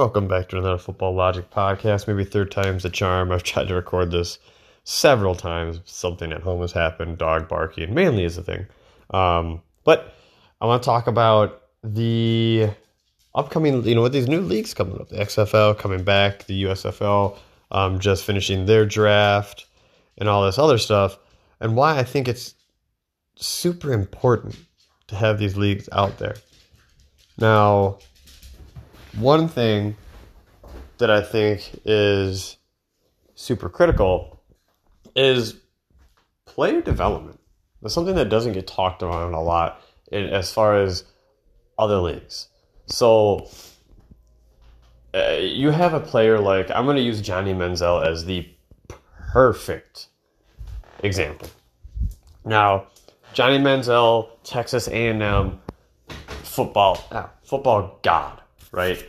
Welcome back to another Football Logic podcast. Maybe third time's the charm. I've tried to record this several times. Something at home has happened, dog barking mainly is a thing. Um, but I want to talk about the upcoming, you know, with these new leagues coming up, the XFL coming back, the USFL um, just finishing their draft, and all this other stuff, and why I think it's super important to have these leagues out there. Now, one thing that I think is super critical is player development. That's something that doesn't get talked about a lot in, as far as other leagues. So uh, you have a player like I'm going to use Johnny Manziel as the perfect example. Now, Johnny Manziel, Texas A&M football ah, football god, right?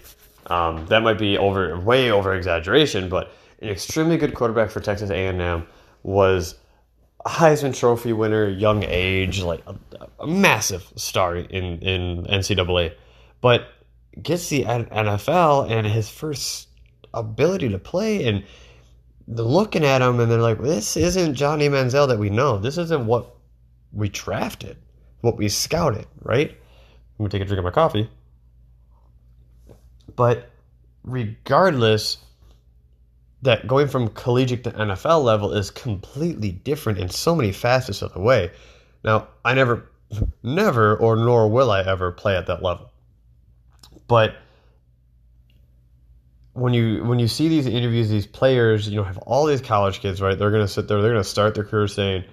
Um, that might be over way over exaggeration, but an extremely good quarterback for Texas A&M was Heisman Trophy winner, young age, like a, a massive star in in NCAA, but gets the NFL and his first ability to play and looking at him and they're like, this isn't Johnny Manziel that we know. This isn't what we drafted, what we scouted, right? I'm gonna take a drink of my coffee. But regardless, that going from collegiate to NFL level is completely different in so many facets of the way. Now, I never, never, or nor will I ever play at that level. But when you when you see these interviews, these players, you know, have all these college kids, right? They're gonna sit there, they're gonna start their career saying,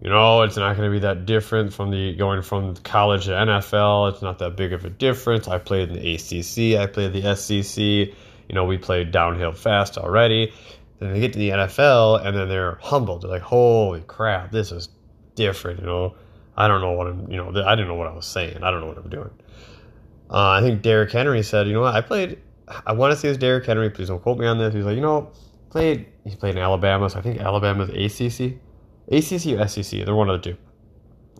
you know, it's not going to be that different from the going from college to NFL. It's not that big of a difference. I played in the ACC, I played the SEC. You know, we played downhill fast already. Then they get to the NFL and then they're humbled. They're like, "Holy crap, this is different." You know, I don't know what I'm. You know, I didn't know what I was saying. I don't know what I'm doing. Uh, I think Derrick Henry said, "You know what? I played. I want to say it's Derrick Henry. Please don't quote me on this." He's like, "You know, played. He played in Alabama. So I think Alabama's ACC." ACC or SEC. They're one of the two.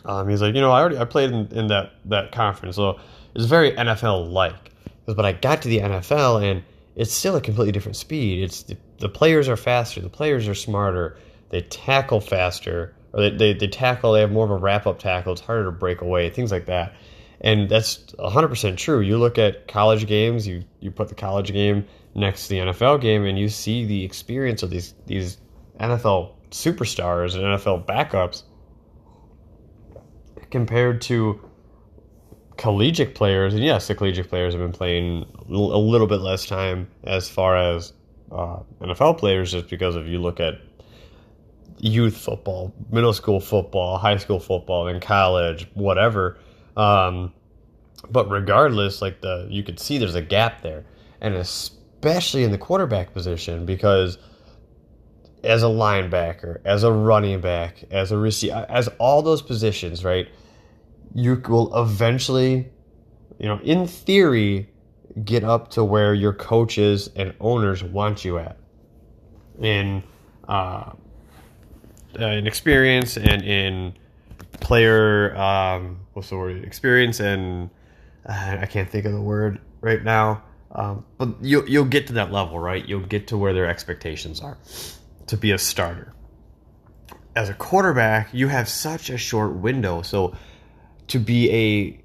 Um, he's like, you know, I already I played in, in that that conference, so it's very NFL like. But I got to the NFL and it's still a completely different speed. It's the, the players are faster, the players are smarter, they tackle faster, or they, they, they tackle, they have more of a wrap up tackle, it's harder to break away, things like that. And that's 100% true. You look at college games, you, you put the college game next to the NFL game, and you see the experience of these, these NFL superstars and NFL backups compared to collegiate players. And yes, the collegiate players have been playing a little bit less time as far as uh, NFL players, just because if you look at youth football, middle school football, high school football, in college, whatever. Um, but regardless, like the you could see there's a gap there, and especially in the quarterback position because as a linebacker, as a running back, as a receiver, as all those positions, right? You will eventually, you know, in theory, get up to where your coaches and owners want you at in uh, in experience and in player um, what's the word experience and uh, I can't think of the word right now. Um, but you you'll get to that level, right? You'll get to where their expectations are to be a starter. As a quarterback, you have such a short window. So to be a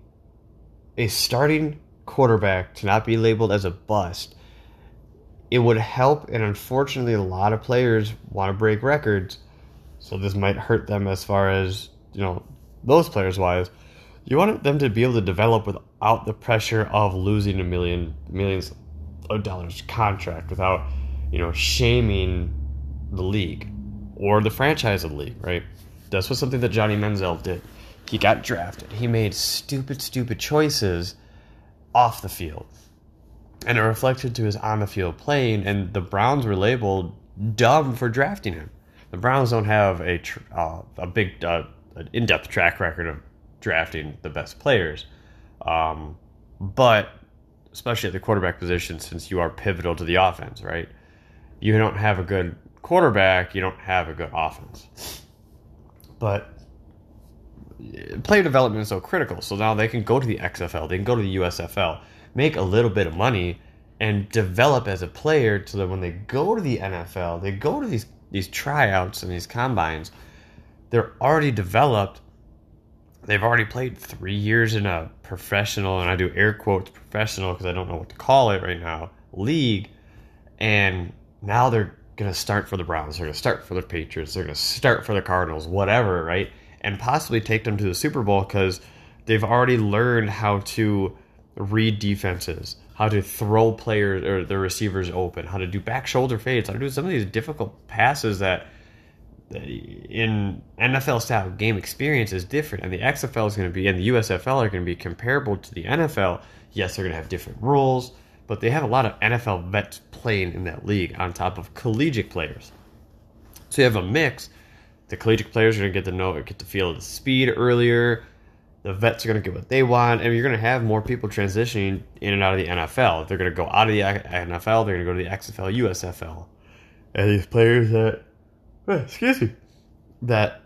a starting quarterback to not be labeled as a bust, it would help and unfortunately a lot of players want to break records. So this might hurt them as far as, you know, those players wise. You want them to be able to develop without the pressure of losing a million millions of dollars contract without, you know, shaming the league or the franchise of the league, right? That's what something that Johnny Manziel did. He got drafted. He made stupid, stupid choices off the field. And it reflected to his on the field playing, and the Browns were labeled dumb for drafting him. The Browns don't have a tr- uh, a big uh, in depth track record of drafting the best players, um, but especially at the quarterback position, since you are pivotal to the offense, right? You don't have a good quarterback, you don't have a good offense. But eh, player development is so critical. So now they can go to the XFL, they can go to the USFL, make a little bit of money, and develop as a player so that when they go to the NFL, they go to these these tryouts and these combines, they're already developed. They've already played three years in a professional, and I do air quotes professional because I don't know what to call it right now, league. And now they're going to start for the Browns. They're going to start for the Patriots. They're going to start for the Cardinals, whatever, right? And possibly take them to the Super Bowl because they've already learned how to read defenses, how to throw players or the receivers open, how to do back shoulder fades, how to do some of these difficult passes that in NFL style game experience is different, and the XFL is going to be and the USFL are going to be comparable to the NFL. Yes, they're going to have different rules, but they have a lot of NFL vets playing in that league on top of collegiate players. So you have a mix. The collegiate players are going to get to know, get to feel the speed earlier. The vets are going to get what they want, and you're going to have more people transitioning in and out of the NFL. They're going to go out of the NFL. They're going to go to the XFL, USFL, and these players that, eh, excuse me, that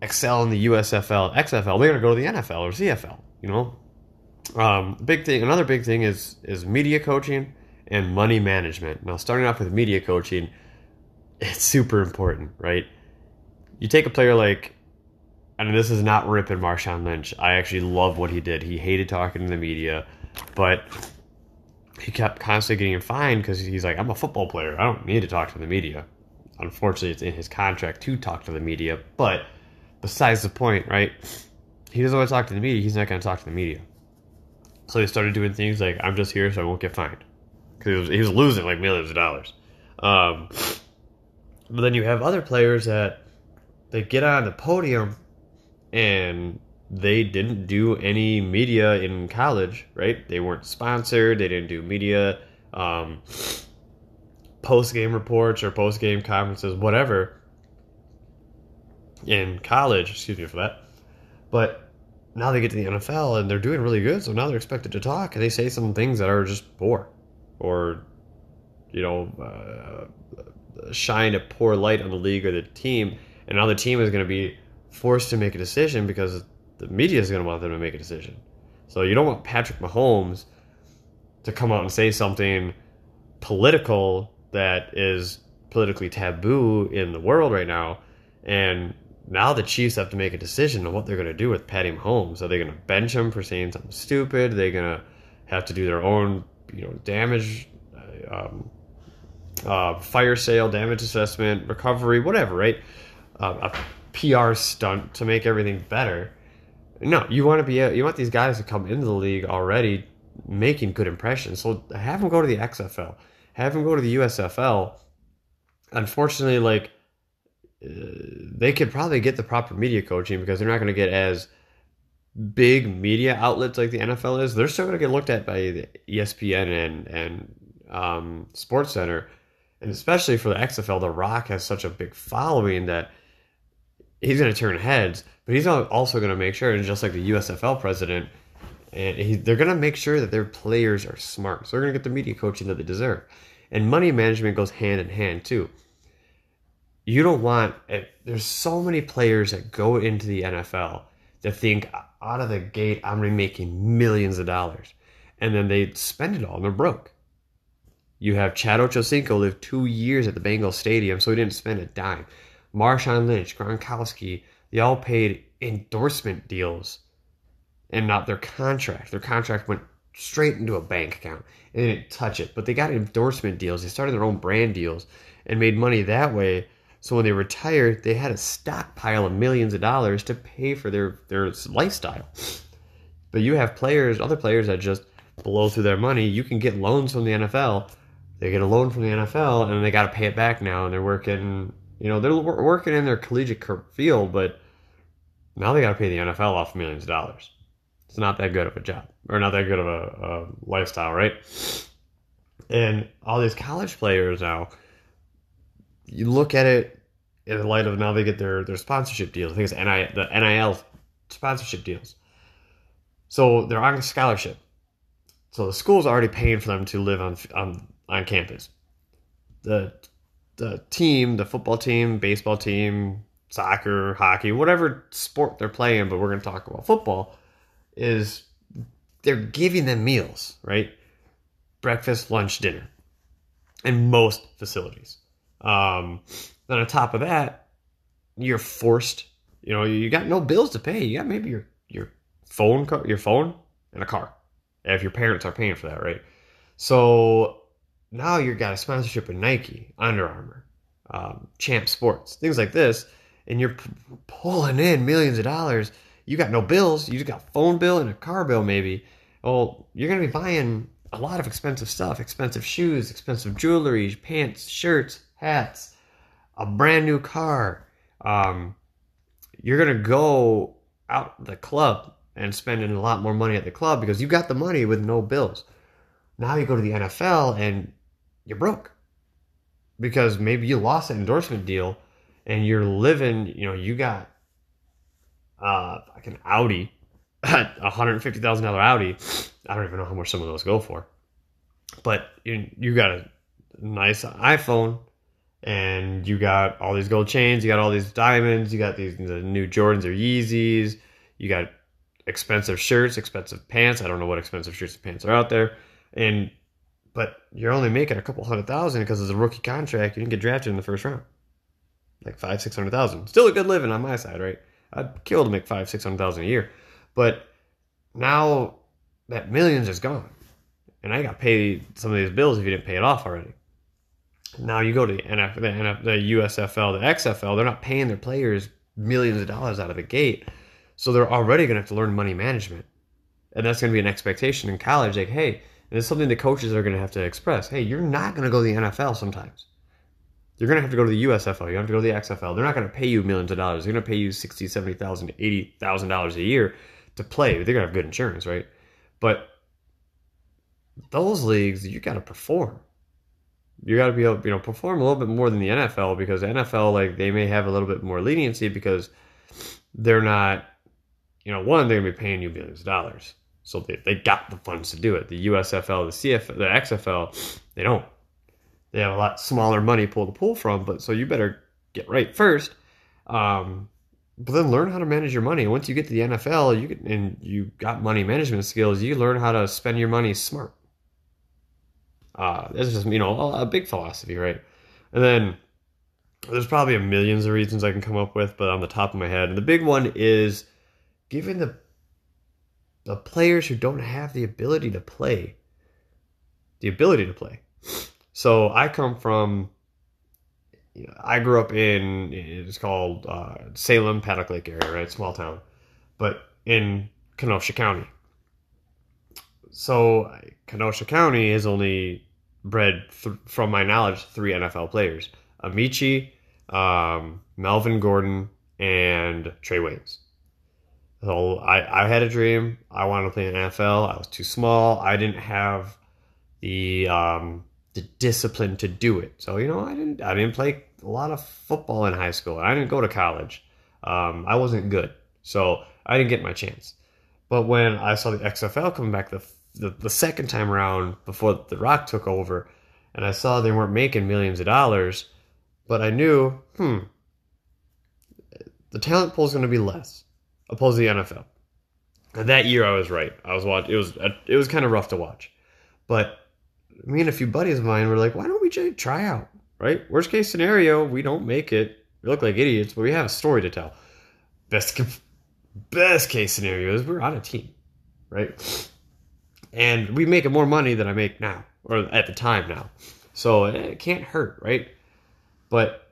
excel in the USFL, XFL, they're going to go to the NFL or CFL. You know, um, big thing. Another big thing is is media coaching and money management. Now, starting off with media coaching, it's super important, right? You take a player like, and this is not ripping Marshawn Lynch. I actually love what he did. He hated talking to the media, but he kept constantly getting fined because he's like, I'm a football player. I don't need to talk to the media. Unfortunately, it's in his contract to talk to the media. But besides the point, right? He doesn't want to talk to the media. He's not going to talk to the media. So they started doing things like, I'm just here so I won't get fined. Because he was, he was losing like millions of dollars. Um, but then you have other players that they get on the podium and they didn't do any media in college, right? They weren't sponsored. They didn't do media, um, post game reports or post game conferences, whatever. In college, excuse me for that. But now they get to the NFL and they're doing really good, so now they're expected to talk, and they say some things that are just poor, or you know, uh, shine a poor light on the league or the team, and now the team is going to be forced to make a decision because the media is going to want them to make a decision. So you don't want Patrick Mahomes to come out and say something political that is politically taboo in the world right now, and now the Chiefs have to make a decision on what they're going to do with Patty Mahomes. Are they going to bench him for saying something stupid? Are they going to have to do their own, you know, damage, uh, um, uh, fire sale, damage assessment, recovery, whatever, right? Uh, a PR stunt to make everything better. No, you want to be you want these guys to come into the league already making good impressions. So have them go to the XFL, have them go to the USFL. Unfortunately, like they could probably get the proper media coaching because they're not going to get as big media outlets like the NFL is. They're still going to get looked at by ESPN and and um, Sports Center, and especially for the XFL, The Rock has such a big following that he's going to turn heads. But he's also going to make sure, and just like the USFL president, and he, they're going to make sure that their players are smart. So they're going to get the media coaching that they deserve, and money management goes hand in hand too you don't want eh, there's so many players that go into the NFL that think out of the gate I'm gonna be making millions of dollars. And then they spend it all and they're broke. You have Chad Ochocinco lived two years at the Bengals Stadium, so he didn't spend a dime. Marshawn Lynch, Gronkowski, they all paid endorsement deals and not their contract. Their contract went straight into a bank account and they didn't touch it. But they got endorsement deals. They started their own brand deals and made money that way so when they retired, they had a stockpile of millions of dollars to pay for their, their lifestyle. But you have players, other players that just blow through their money. You can get loans from the NFL. They get a loan from the NFL and they got to pay it back now. And they're working, you know, they're working in their collegiate field, but now they got to pay the NFL off millions of dollars. It's not that good of a job or not that good of a, a lifestyle, right? And all these college players now, you look at it in the light of now they get their their sponsorship deals. I think it's NIL, the NIL sponsorship deals. So they're on a scholarship. So the school's already paying for them to live on on on campus. The the team, the football team, baseball team, soccer, hockey, whatever sport they're playing, but we're going to talk about football, is they're giving them meals, right? breakfast, lunch, dinner in most facilities. Um, then on top of that, you're forced. You know, you got no bills to pay. You got maybe your your phone, your phone, and a car. If your parents are paying for that, right? So now you've got a sponsorship with Nike, Under Armour, um, Champ Sports, things like this, and you're p- pulling in millions of dollars. You got no bills. You just got phone bill and a car bill, maybe. Well, you're gonna be buying a lot of expensive stuff, expensive shoes, expensive jewelry, pants, shirts, hats, a brand new car. Um, you're gonna go out the club and spending a lot more money at the club because you got the money with no bills. Now you go to the NFL and you're broke because maybe you lost an endorsement deal and you're living, you know, you got uh, like an Audi, a $150,000 Audi. I don't even know how much some of those go for. But you, you got a nice iPhone and you got all these gold chains, you got all these diamonds, you got these the new Jordans or Yeezys, you got expensive shirts, expensive pants. I don't know what expensive shirts and pants are out there. And but you're only making a couple hundred thousand because it's a rookie contract. You didn't get drafted in the first round. Like five, six hundred thousand. Still a good living on my side, right? I'd kill to make five, six hundred thousand a year. But now that millions is gone. And I got paid some of these bills if you didn't pay it off already. Now you go to the NF, the, NF, the USFL, the XFL, they're not paying their players millions of dollars out of the gate. So they're already going to have to learn money management. And that's going to be an expectation in college. Like, hey, and it's something the coaches are going to have to express. Hey, you're not going to go to the NFL sometimes. You're going to have to go to the USFL. You have to go to the XFL. They're not going to pay you millions of dollars. They're going to pay you sixty, seventy thousand, eighty thousand dollars a year to play. They're going to have good insurance, right? But those leagues, you got to perform. You got to be able, you know, perform a little bit more than the NFL because the NFL, like, they may have a little bit more leniency because they're not, you know, one, they're to be paying you billions of dollars. So they, they got the funds to do it. The USFL, the CF, the XFL, they don't. They have a lot smaller money pool to pull from, but so you better get right first. Um, but then learn how to manage your money. Once you get to the NFL, you can, and you got money management skills, you learn how to spend your money smart. Uh, this is you know a, a big philosophy, right? And then there's probably a millions of reasons I can come up with, but on the top of my head, and the big one is giving the the players who don't have the ability to play the ability to play. So I come from, you know, I grew up in, it's called uh, Salem, Paddock Lake area, right? Small town, but in Kenosha County. So Kenosha County is only bred, th- from my knowledge, three NFL players Ameche, um, Melvin Gordon, and Trae Waynes. So I, I had a dream. I wanted to play in NFL. I was too small. I didn't have the um, the discipline to do it. So you know, I didn't I didn't play a lot of football in high school. I didn't go to college. Um, I wasn't good, so I didn't get my chance. But when I saw the XFL coming back the, the the second time around before The Rock took over, and I saw they weren't making millions of dollars, but I knew, hmm, the talent pool is going to be less opposed to the NFL. And that year I was right. I was watch. It was it was kind of rough to watch, but me and a few buddies of mine were like, "Why don't we try out?" Right? Worst case scenario, we don't make it. We look like idiots, but we have a story to tell. Best best case scenario is we're on a team, right? And we make more money than I make now, or at the time now. So it can't hurt, right? But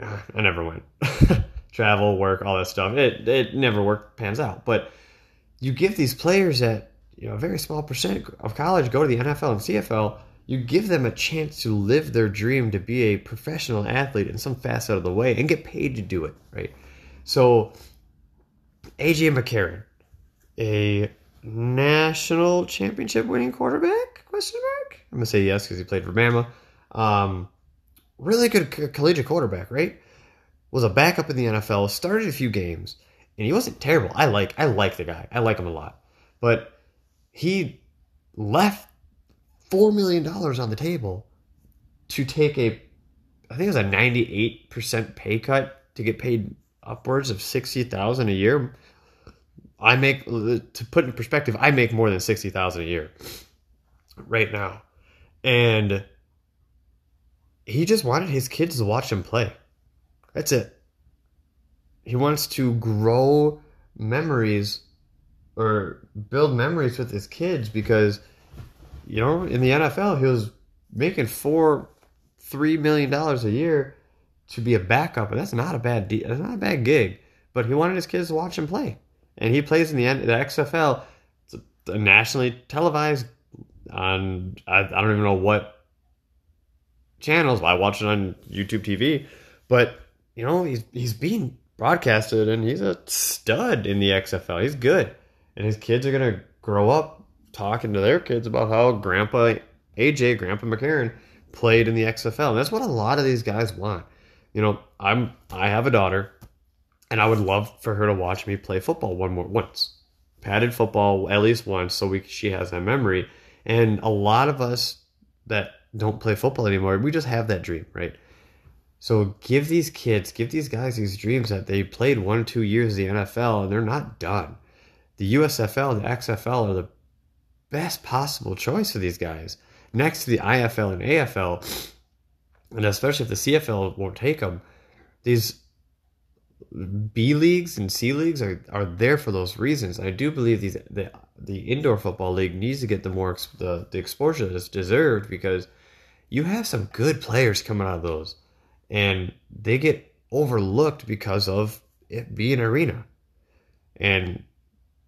uh, I never went. travel, work, all that stuff. It it never worked, pans out. But you give these players that you know a very small percent of college go to the NFL and CFL. You give them a chance to live their dream to be a professional athlete in some facet of the way and get paid to do it, right? So, AJ McCarron, a national championship winning quarterback? Question mark. I'm gonna say yes because he played for Bama. Um, really good collegiate quarterback, right? was a backup in the NFL, started a few games, and he wasn't terrible. I like I like the guy. I like him a lot. But he left four million dollars on the table to take a I think it was a ninety eight percent pay cut to get paid upwards of sixty thousand a year. I make to put in perspective, I make more than sixty thousand a year right now. And he just wanted his kids to watch him play. That's it. He wants to grow memories or build memories with his kids because, you know, in the NFL, he was making four, three million dollars a year to be a backup, and that's not a bad de- that's not a bad gig. But he wanted his kids to watch him play, and he plays in the, the XFL. It's a nationally televised on I, I don't even know what channels. I watch it on YouTube TV, but you know he's he's being broadcasted, and he's a stud in the XFL. He's good, and his kids are gonna grow up talking to their kids about how Grandpa AJ, Grandpa McCarron, played in the XFL. And that's what a lot of these guys want. You know, I'm I have a daughter, and I would love for her to watch me play football one more once, padded football at least once, so we she has that memory. And a lot of us that don't play football anymore, we just have that dream, right? So give these kids, give these guys these dreams that they played one, or two years the NFL and they're not done. The USFL the XFL are the best possible choice for these guys. Next to the IFL and AFL, and especially if the CFL won't take them, these B leagues and C leagues are, are there for those reasons. I do believe these the the indoor football league needs to get the more the, the exposure that's deserved because you have some good players coming out of those, and they get overlooked because of it being arena, and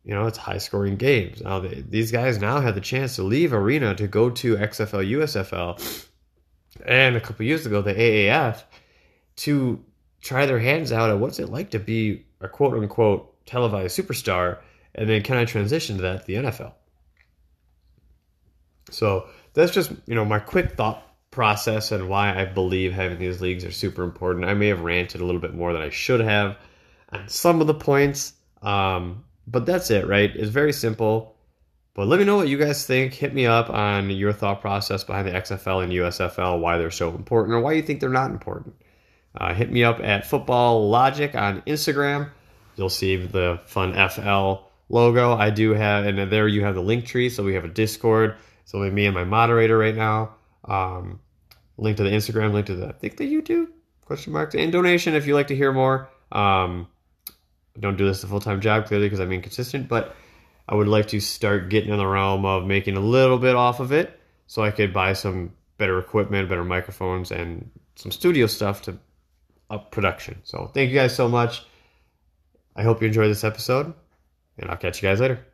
you know it's high scoring games. Now they, these guys now have the chance to leave arena to go to XFL USFL, and a couple years ago the AAF to try their hands out at what's it like to be a quote unquote televised superstar, and then can I transition to that the NFL? So that's just you know my quick thought process and why I believe having these leagues are super important. I may have ranted a little bit more than I should have on some of the points, um, but that's it, right? It's very simple. But let me know what you guys think. Hit me up on your thought process behind the XFL and USFL, why they're so important, or why you think they're not important. Uh, hit me up at Football Logic on Instagram. You'll see the fun FL logo. I do have, and there you have the link tree. So we have a Discord. It's only me and my moderator right now. Um, link to the Instagram, link to the I think the YouTube question mark and donation if you like to hear more. Um, don't do this a full time job clearly because I'm inconsistent, but I would like to start getting in the realm of making a little bit off of it so I could buy some better equipment, better microphones, and some studio stuff to production. So thank you guys so much. I hope you enjoyed this episode, and I'll catch you guys later.